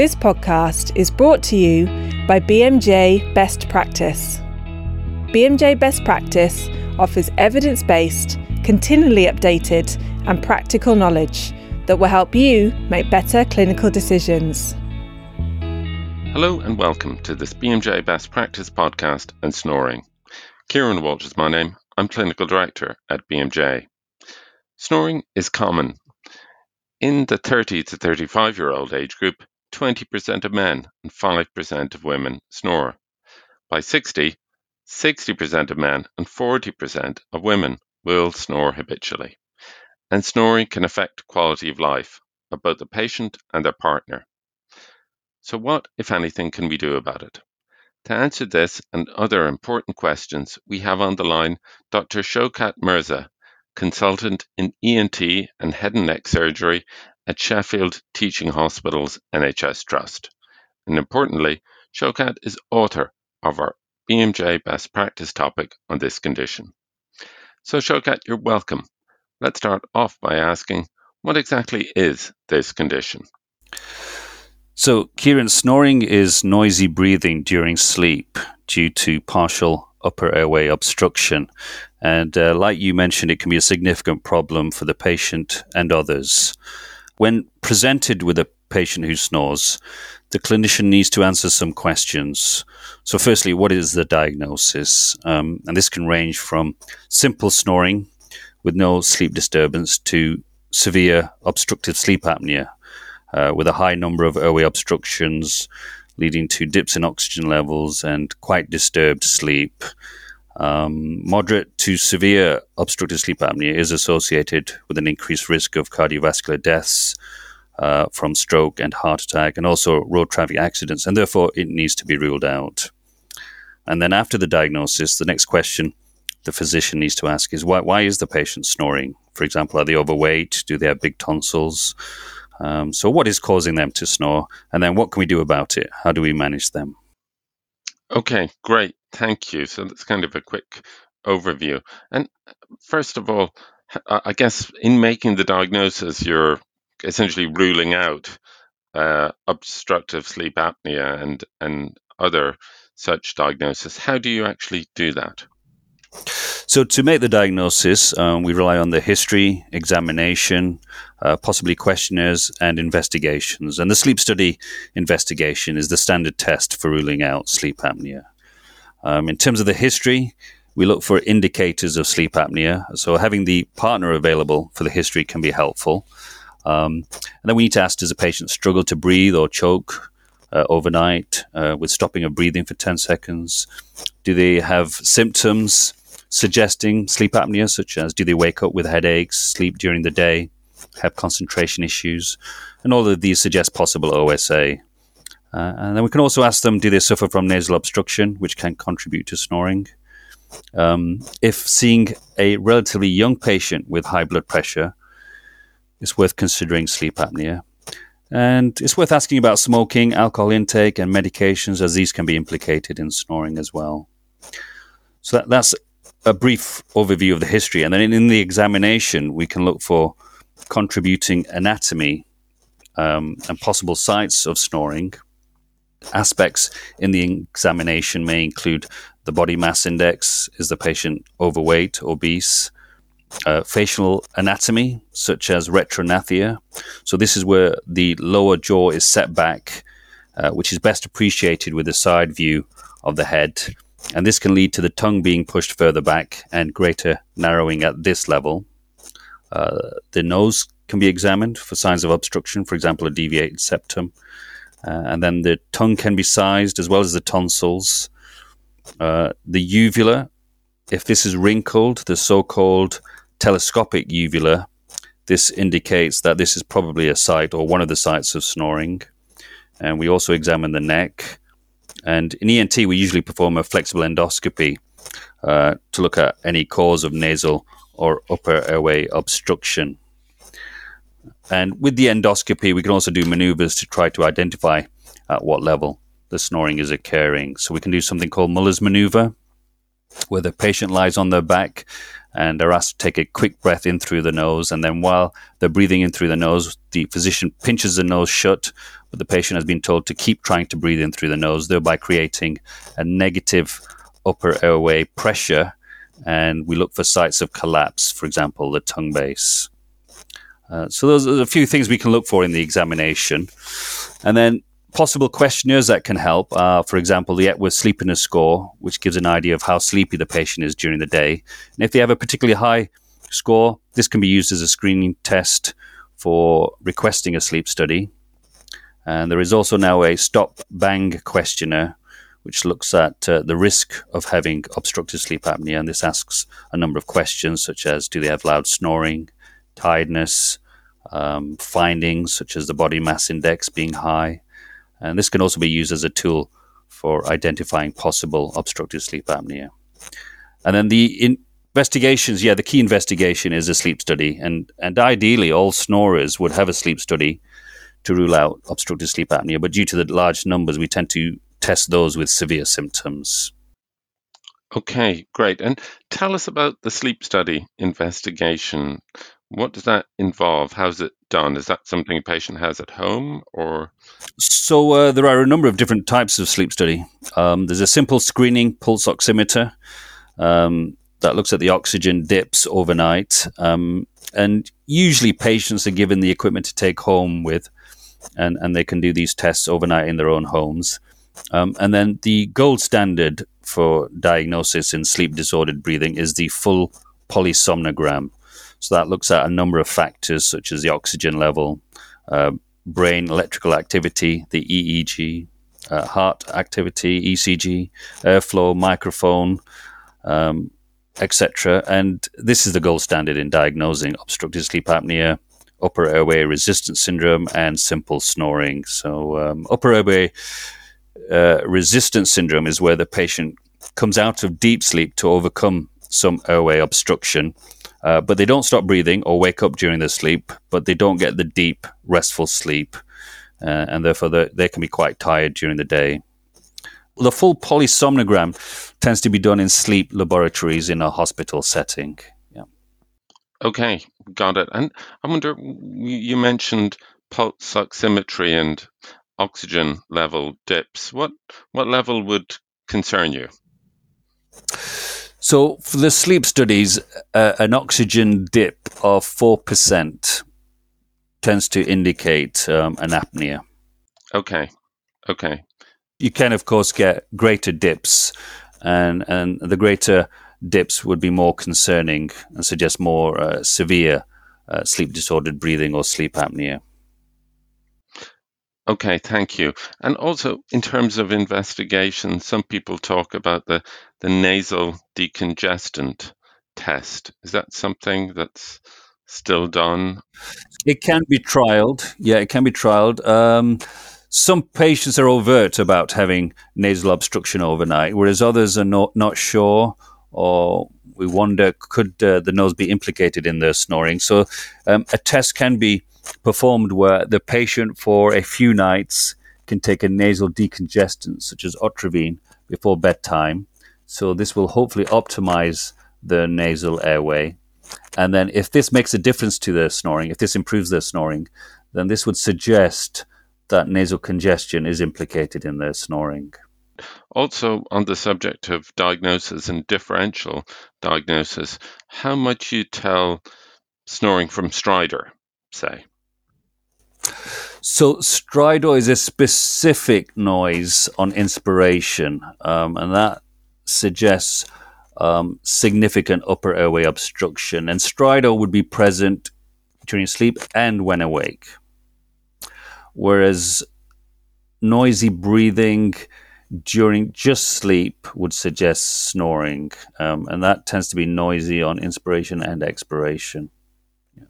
This podcast is brought to you by BMJ Best Practice. BMJ Best Practice offers evidence based, continually updated, and practical knowledge that will help you make better clinical decisions. Hello and welcome to this BMJ Best Practice podcast and snoring. Kieran Walsh is my name. I'm Clinical Director at BMJ. Snoring is common. In the 30 to 35 year old age group, 20% of men and 5% of women snore. By 60, 60% of men and 40% of women will snore habitually. And snoring can affect quality of life of both the patient and their partner. So, what, if anything, can we do about it? To answer this and other important questions, we have on the line Dr. Showkat Mirza, consultant in ENT and head and neck surgery at Sheffield Teaching Hospitals NHS Trust. And importantly, Showkat is author of our BMJ best practice topic on this condition. So, Showkat, you're welcome. Let's start off by asking what exactly is this condition? So, Kieran, snoring is noisy breathing during sleep due to partial upper airway obstruction. And uh, like you mentioned, it can be a significant problem for the patient and others. When presented with a patient who snores, the clinician needs to answer some questions. So, firstly, what is the diagnosis? Um, and this can range from simple snoring with no sleep disturbance to severe obstructive sleep apnea uh, with a high number of airway obstructions, leading to dips in oxygen levels and quite disturbed sleep. Um, moderate to severe obstructive sleep apnea is associated with an increased risk of cardiovascular deaths uh, from stroke and heart attack, and also road traffic accidents, and therefore it needs to be ruled out. And then after the diagnosis, the next question the physician needs to ask is why, why is the patient snoring? For example, are they overweight? Do they have big tonsils? Um, so, what is causing them to snore? And then, what can we do about it? How do we manage them? Okay, great. Thank you. So, that's kind of a quick overview. And first of all, I guess in making the diagnosis, you're essentially ruling out uh, obstructive sleep apnea and, and other such diagnosis. How do you actually do that? So, to make the diagnosis, um, we rely on the history, examination, uh, possibly questionnaires, and investigations. And the sleep study investigation is the standard test for ruling out sleep apnea. Um, in terms of the history, we look for indicators of sleep apnea. So, having the partner available for the history can be helpful. Um, and then we need to ask does the patient struggle to breathe or choke uh, overnight uh, with stopping of breathing for 10 seconds? Do they have symptoms suggesting sleep apnea, such as do they wake up with headaches, sleep during the day, have concentration issues, and all of these suggest possible OSA. Uh, and then we can also ask them do they suffer from nasal obstruction, which can contribute to snoring. Um, if seeing a relatively young patient with high blood pressure, it's worth considering sleep apnea. And it's worth asking about smoking, alcohol intake, and medications, as these can be implicated in snoring as well. So that, that's a brief overview of the history, and then in, in the examination, we can look for contributing anatomy um, and possible sites of snoring. Aspects in the examination may include the body mass index is the patient overweight, obese, uh, facial anatomy, such as retrognathia. So, this is where the lower jaw is set back, uh, which is best appreciated with a side view of the head and this can lead to the tongue being pushed further back and greater narrowing at this level. Uh, the nose can be examined for signs of obstruction, for example, a deviated septum. Uh, and then the tongue can be sized as well as the tonsils. Uh, the uvula, if this is wrinkled, the so called telescopic uvula, this indicates that this is probably a site or one of the sites of snoring. And we also examine the neck and in ENT, we usually perform a flexible endoscopy uh, to look at any cause of nasal or upper airway obstruction. And with the endoscopy, we can also do maneuvers to try to identify at what level the snoring is occurring. So we can do something called Muller's maneuver. Where the patient lies on their back and they're asked to take a quick breath in through the nose. And then while they're breathing in through the nose, the physician pinches the nose shut, but the patient has been told to keep trying to breathe in through the nose, thereby creating a negative upper airway pressure. And we look for sites of collapse, for example, the tongue base. Uh, so those are a few things we can look for in the examination. And then possible questionnaires that can help are, for example, the Epworth Sleepiness Score, which gives an idea of how sleepy the patient is during the day. And if they have a particularly high score, this can be used as a screening test for requesting a sleep study. And there is also now a stop bang questionnaire, which looks at uh, the risk of having obstructive sleep apnea. And this asks a number of questions, such as do they have loud snoring, tiredness, um, findings such as the body mass index being high, and this can also be used as a tool for identifying possible obstructive sleep apnea. And then the investigations, yeah, the key investigation is a sleep study. And, and ideally, all snorers would have a sleep study to rule out obstructive sleep apnea. But due to the large numbers, we tend to test those with severe symptoms. Okay, great. And tell us about the sleep study investigation. What does that involve? How's it done? Is that something a patient has at home or? So uh, there are a number of different types of sleep study. Um, there's a simple screening pulse oximeter um, that looks at the oxygen dips overnight. Um, and usually patients are given the equipment to take home with, and, and they can do these tests overnight in their own homes. Um, and then the gold standard for diagnosis in sleep disordered breathing is the full polysomnogram. So that looks at a number of factors such as the oxygen level, uh, brain electrical activity, the EEG, uh, heart activity, ECG, airflow, microphone, um, etc. And this is the gold standard in diagnosing obstructive sleep apnea, upper airway resistance syndrome, and simple snoring. So, um, upper airway uh, resistance syndrome is where the patient comes out of deep sleep to overcome some airway obstruction uh, but they don't stop breathing or wake up during their sleep, but they don't get the deep, restful sleep, uh, and therefore they can be quite tired during the day. The full polysomnogram tends to be done in sleep laboratories in a hospital setting. Yeah. Okay, got it. And I wonder, you mentioned pulse oximetry and oxygen level dips. What what level would concern you? So, for the sleep studies, uh, an oxygen dip of 4% tends to indicate um, an apnea. Okay. Okay. You can, of course, get greater dips, and, and the greater dips would be more concerning and suggest more uh, severe uh, sleep disordered breathing or sleep apnea. Okay, thank you. And also, in terms of investigation, some people talk about the, the nasal decongestant test. Is that something that's still done? It can be trialed. Yeah, it can be trialed. Um, some patients are overt about having nasal obstruction overnight, whereas others are not, not sure or we wonder could uh, the nose be implicated in their snoring. So um, a test can be performed where the patient for a few nights can take a nasal decongestant such as Otrivine before bedtime. So this will hopefully optimize the nasal airway. And then if this makes a difference to their snoring, if this improves their snoring, then this would suggest that nasal congestion is implicated in their snoring. Also, on the subject of diagnosis and differential diagnosis, how much you tell snoring from stridor, say? So stridor is a specific noise on inspiration, um, and that suggests um, significant upper airway obstruction. And stridor would be present during sleep and when awake. Whereas noisy breathing during just sleep would suggest snoring, um, and that tends to be noisy on inspiration and expiration. Yeah.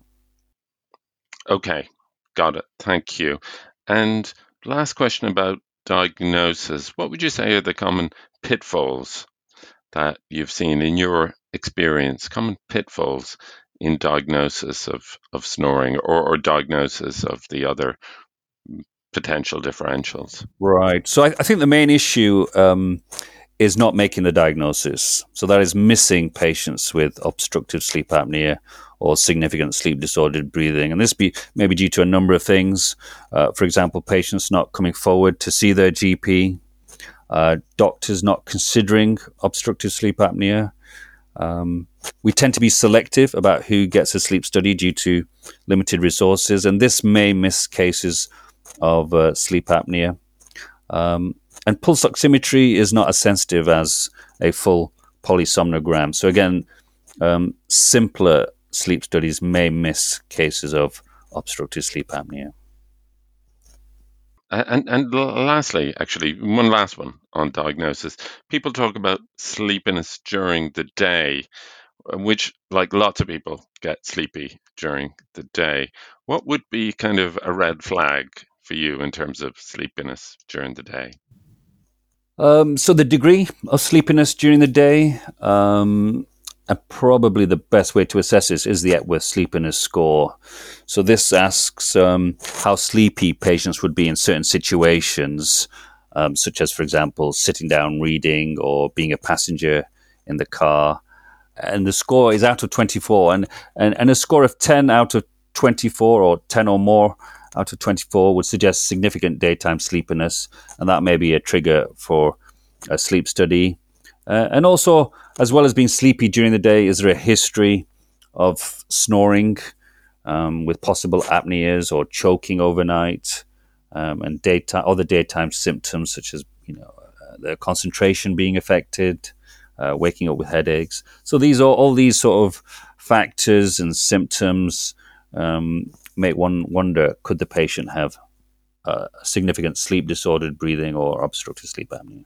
Okay, Got it. Thank you. And last question about diagnosis. What would you say are the common pitfalls that you've seen in your experience, common pitfalls in diagnosis of, of snoring or, or diagnosis of the other potential differentials? Right. So I, I think the main issue um, is not making the diagnosis. So that is missing patients with obstructive sleep apnea or significant sleep disordered breathing. And this be maybe due to a number of things. Uh, for example, patients not coming forward to see their GP, uh, doctors not considering obstructive sleep apnea. Um, we tend to be selective about who gets a sleep study due to limited resources, and this may miss cases of uh, sleep apnea. Um, and pulse oximetry is not as sensitive as a full polysomnogram. So again, um, simpler sleep studies may miss cases of obstructive sleep apnea. And and lastly, actually, one last one on diagnosis. People talk about sleepiness during the day, which, like lots of people, get sleepy during the day. What would be kind of a red flag for you in terms of sleepiness during the day? Um, so the degree of sleepiness during the day, um, and probably the best way to assess this is the Epworth Sleepiness Score. So this asks um, how sleepy patients would be in certain situations, um, such as, for example, sitting down reading or being a passenger in the car. And the score is out of 24, and, and, and a score of 10 out of 24 or 10 or more out of 24 would suggest significant daytime sleepiness, and that may be a trigger for a sleep study. Uh, and also, as well as being sleepy during the day, is there a history of snoring um, with possible apneas or choking overnight, um, and daytime other daytime symptoms such as you know uh, the concentration being affected, uh, waking up with headaches. So these are all these sort of factors and symptoms um, make one wonder could the patient have significant sleep disordered breathing or obstructive sleep apnea?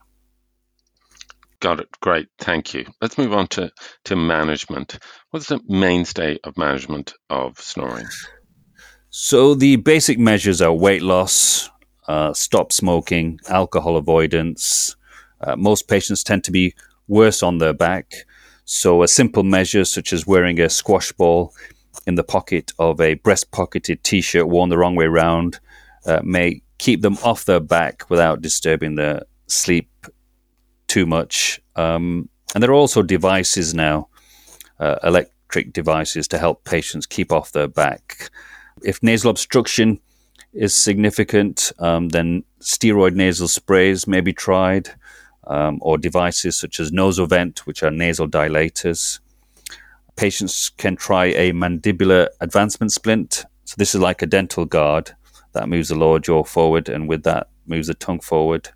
Got it. Great. Thank you. Let's move on to, to management. What's the mainstay of management of snoring? So, the basic measures are weight loss, uh, stop smoking, alcohol avoidance. Uh, most patients tend to be worse on their back. So, a simple measure such as wearing a squash ball in the pocket of a breast pocketed t shirt worn the wrong way round uh, may keep them off their back without disturbing their sleep too much. Um, and there are also devices now, uh, electric devices, to help patients keep off their back. If nasal obstruction is significant, um, then steroid nasal sprays may be tried, um, or devices such as Nasovent, which are nasal dilators patients can try a mandibular advancement splint. So this is like a dental guard that moves the lower jaw forward, and with that moves the tongue forward.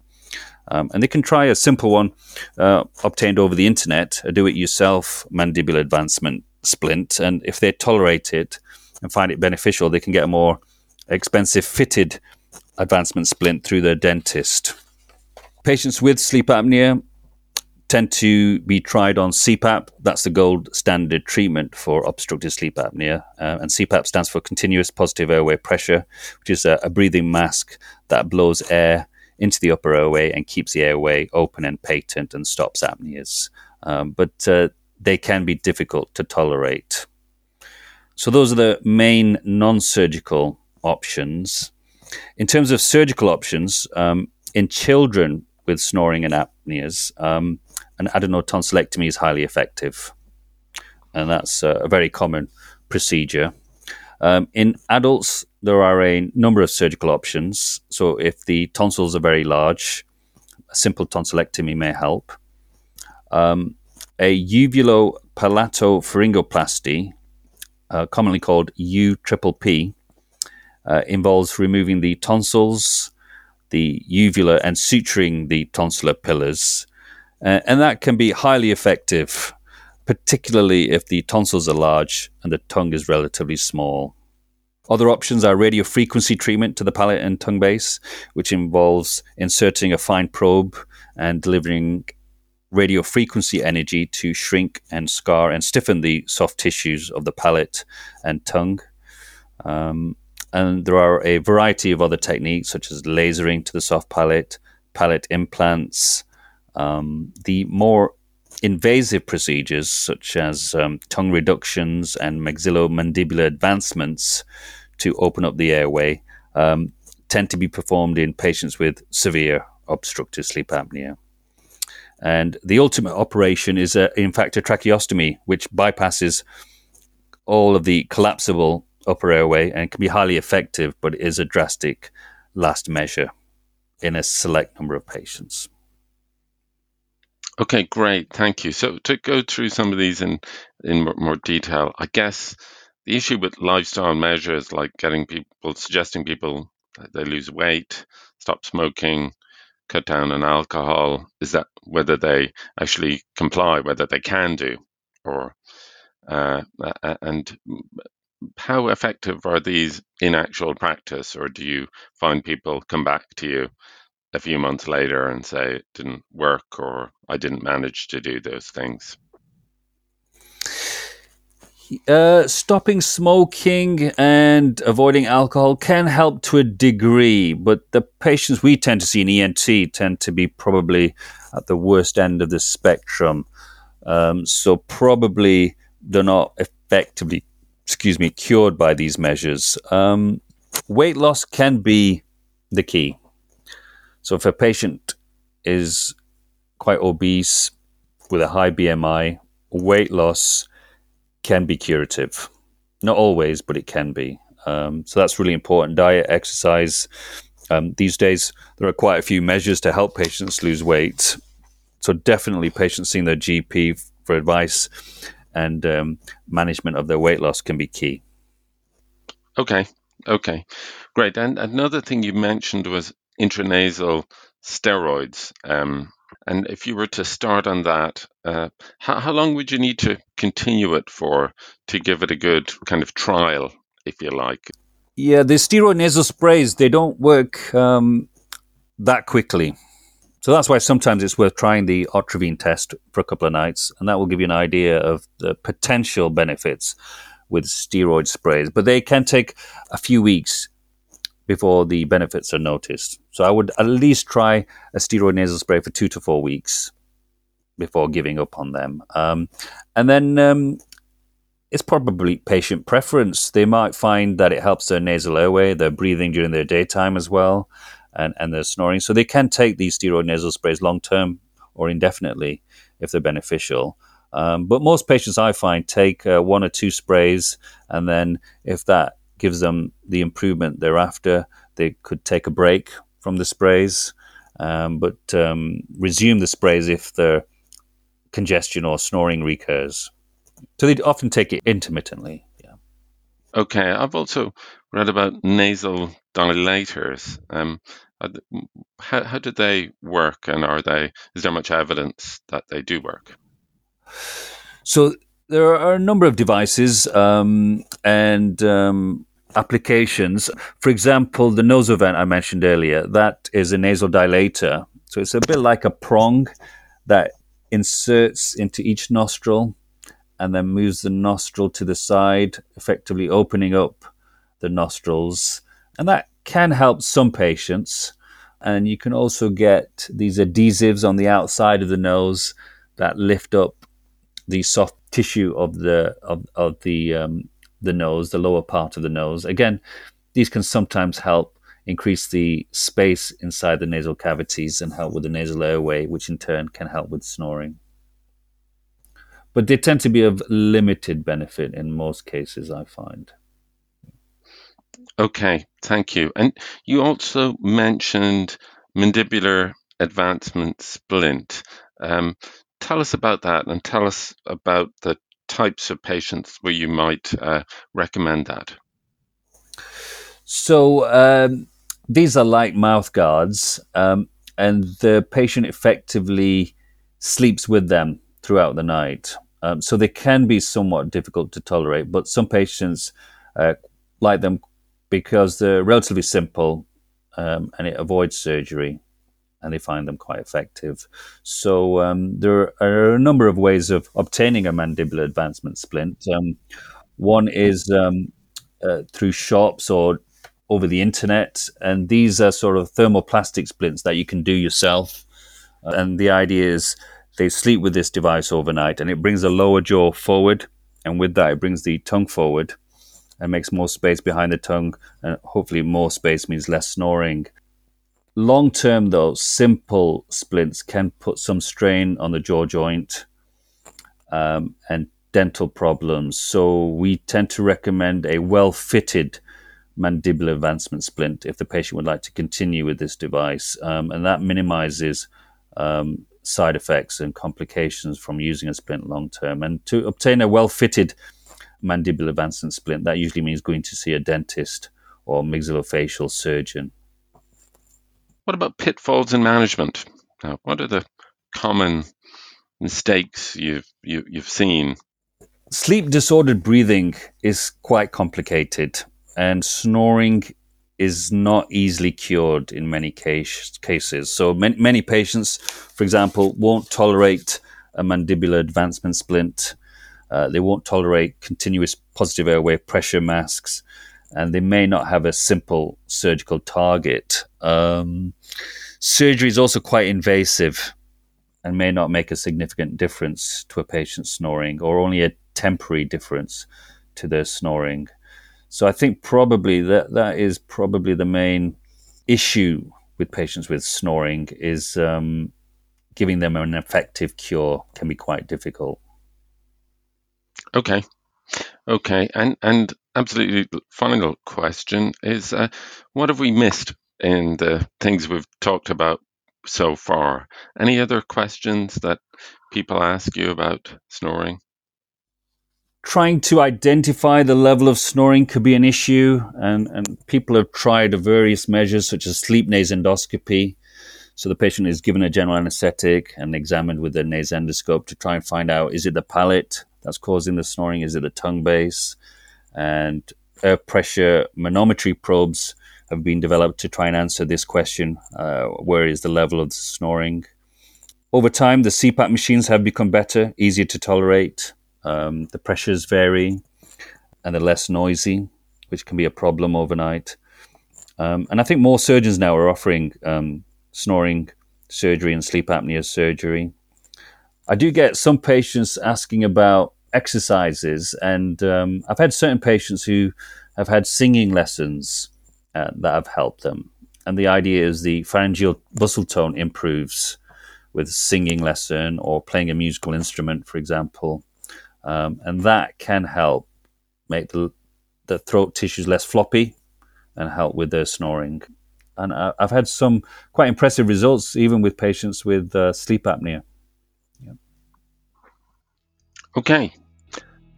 Um, and they can try a simple one uh, obtained over the internet, a do-it-yourself mandibular advancement splint. And if they tolerate it and find it beneficial, they can get a more expensive fitted advancement splint through their dentist. Patients with sleep apnea tend to be tried on CPAP. That's the gold standard treatment for obstructive sleep apnea. Uh, and CPAP stands for continuous positive airway pressure, which is a, a, breathing mask that blows air into the upper airway and keeps the airway open and patent and stops apneas. Um, but uh, they can be difficult to tolerate. So, those are the main non surgical options. In terms of surgical options, um, in children with snoring and apneas, um, an adenotonsillectomy is highly effective. And that's a very common procedure. Um, in adults, there are a number of surgical options. So, if the tonsils are very large, a simple tonsillectomy may help. Um, a uvulopalatopharyngoplasty, uh, commonly called UPPP, uh, involves removing the tonsils, the uvula, and suturing the tonsillar pillars uh, and that can be highly effective, particularly if the tonsils are large and the tongue is relatively small. Other options are radiofrequency treatment to the palate and tongue base, which involves inserting a fine probe and delivering radiofrequency energy to shrink and scar and stiffen the soft tissues of the palate and tongue. Um, and there are a variety of other techniques, such as lasering to the soft palate, palate implants, um, the more invasive procedures, such as um, tongue reductions and maxillomandibular advancements to open up the airway, um, tend to be performed in patients with severe obstructive sleep apnea. And the ultimate operation is, a, in fact, a tracheostomy, which bypasses all of the collapsible upper airway and can be highly effective, but is a drastic last measure in a select number of patients. Okay, great. Thank you. So to go through some of these in in more detail, I guess the issue with lifestyle measures like getting people suggesting people that they lose weight, stop smoking, cut down on alcohol is that whether they actually comply, whether they can do, or uh, and how effective are these in actual practice, or do you find people come back to you a few months later and say it didn't work or I didn't manage to do those things? Uh, stopping smoking and avoiding alcohol can help to a degree, but the patients we tend to see in ENT tend to be probably at the worst end of the spectrum. Um, so probably they're not effectively, excuse me, cured by these measures. Um, weight loss can be the key. So if a patient is quite obese with a high BMI, weight loss can be curative. Not always, but it can be. Um, so that's really important. Diet, exercise. Um, these days, there are quite a few measures to help patients lose weight. So definitely, patients seeing their GP for advice and um, management of their weight loss can be key. Okay. Okay. Great. And another thing you mentioned was intranasal steroids. Um, and if you were to start on that, uh, how, how, long would you need to continue it for to give it a good kind of trial, if you like? Yeah, the steroid nasal sprays, they don't work um, that quickly. So that's why sometimes it's worth trying the Otrivine test for a couple of nights, and that will give you an idea of the potential benefits with steroid sprays. But they can take a few weeks before the benefits are noticed. So I would at least try a steroid nasal spray for two to four weeks before giving up on them. Um, and then um, it's probably patient preference. They might find that it helps their nasal airway, their breathing during their daytime as well, and, and their snoring. So they can take these steroid nasal sprays long term or indefinitely if they're beneficial. Um, but most patients I find take uh, one or two sprays, and then if that gives them the improvement they're after. They could take a break from the sprays, um, but um, resume the sprays if the congestion or snoring recurs. So they often take it intermittently. Yeah. Okay, I've also read about nasal dilators. Um, how, how do they work, and are they? Is there much evidence that they do work? So there are a number of devices, um, and um, applications. For example, the Nasovent I mentioned earlier, that is a nasal dilator. So it's a bit like a prong that inserts into each nostril and then moves the nostril to the side, effectively opening up the nostrils. And that can help some patients. And you can also get these adhesives on the outside of the nose that lift up the soft tissue of the of, of the um, the nose, the lower part of the nose. Again, these can sometimes help increase the space inside the nasal cavities and help with the nasal airway, which in turn can help with snoring. But they tend to be of limited benefit in most cases, I find. Okay, thank you. And you also mentioned mandibular advancement splint. Um, tell us about that and tell us about the types of patients where you might uh, recommend that? So um, these are like mouth guards, um, and the patient effectively sleeps with them throughout the night. Um, so they can be somewhat difficult to tolerate, but some patients uh, like them because they're relatively simple um, and it avoids surgery and they find them quite effective. So um, there are a number of ways of obtaining a mandibular advancement splint. Um, one is um, uh, through shops or over the internet, and these are sort of thermoplastic splints that you can do yourself. And the idea is they sleep with this device overnight, and it brings the lower jaw forward, and with that, it brings the tongue forward and makes more space behind the tongue, and hopefully, more space means less snoring Long term, though, simple splints can put some strain on the jaw joint um, and dental problems. So we tend to recommend a well fitted mandibular advancement splint if the patient would like to continue with this device. Um, and that minimizes um, side effects and complications from using a splint long term. And to obtain a well fitted mandibular advancement splint, that usually means going to see a dentist or maxillofacial surgeon. What about pitfalls in management? Now, what are the common mistakes you've you, have you have seen? Sleep disordered breathing is quite complicated, and snoring is not easily cured in many case, cases. So many, many patients, for example, won't tolerate a mandibular advancement splint. Uh, they won't tolerate continuous positive airway pressure masks and they may not have a simple surgical target. Um, surgery is also quite invasive and may not make a significant difference to a patient's snoring or only a temporary difference to their snoring. So I think probably that that is probably the main issue with patients with snoring is um, giving them an effective cure can be quite difficult. Okay, okay, and and absolutely final question is uh, what have we missed in the things we've talked about so far? Any other questions that people ask you about snoring? Trying to identify the level of snoring could be an issue, and, and people have tried various measures such as sleep nasendoscopy. So the patient is given a general anesthetic and examined with a nasendoscope to try and find out is it the palate that's causing the snoring, is it the tongue base, and air pressure manometry probes have been developed to try and answer this question uh, where is the level of the snoring? Over time, the CPAP machines have become better, easier to tolerate. Um, the pressures vary and they're less noisy, which can be a problem overnight. Um, and I think more surgeons now are offering um, snoring surgery and sleep apnea surgery. I do get some patients asking about exercises, and um, I've had certain patients who have had singing lessons uh, that have helped them. And the idea is the pharyngeal muscle tone improves with singing lesson or playing a musical instrument, for example, um, and that can help make the the throat tissues less floppy and help with their snoring. And I've had some quite impressive results, even with patients with uh, sleep apnea. Okay.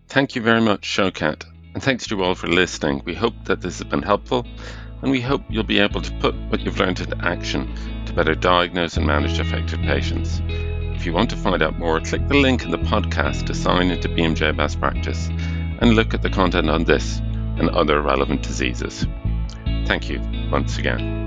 Thank you very much, Showkat. And thanks to you all for listening. We hope that this has been helpful, and we hope you'll be able to put what you've learned into action to better diagnose and manage affected patients. If you want to find out more, click the link in the podcast to sign into BMJ Best Practice and look at the content on this and other relevant diseases. Thank you once again.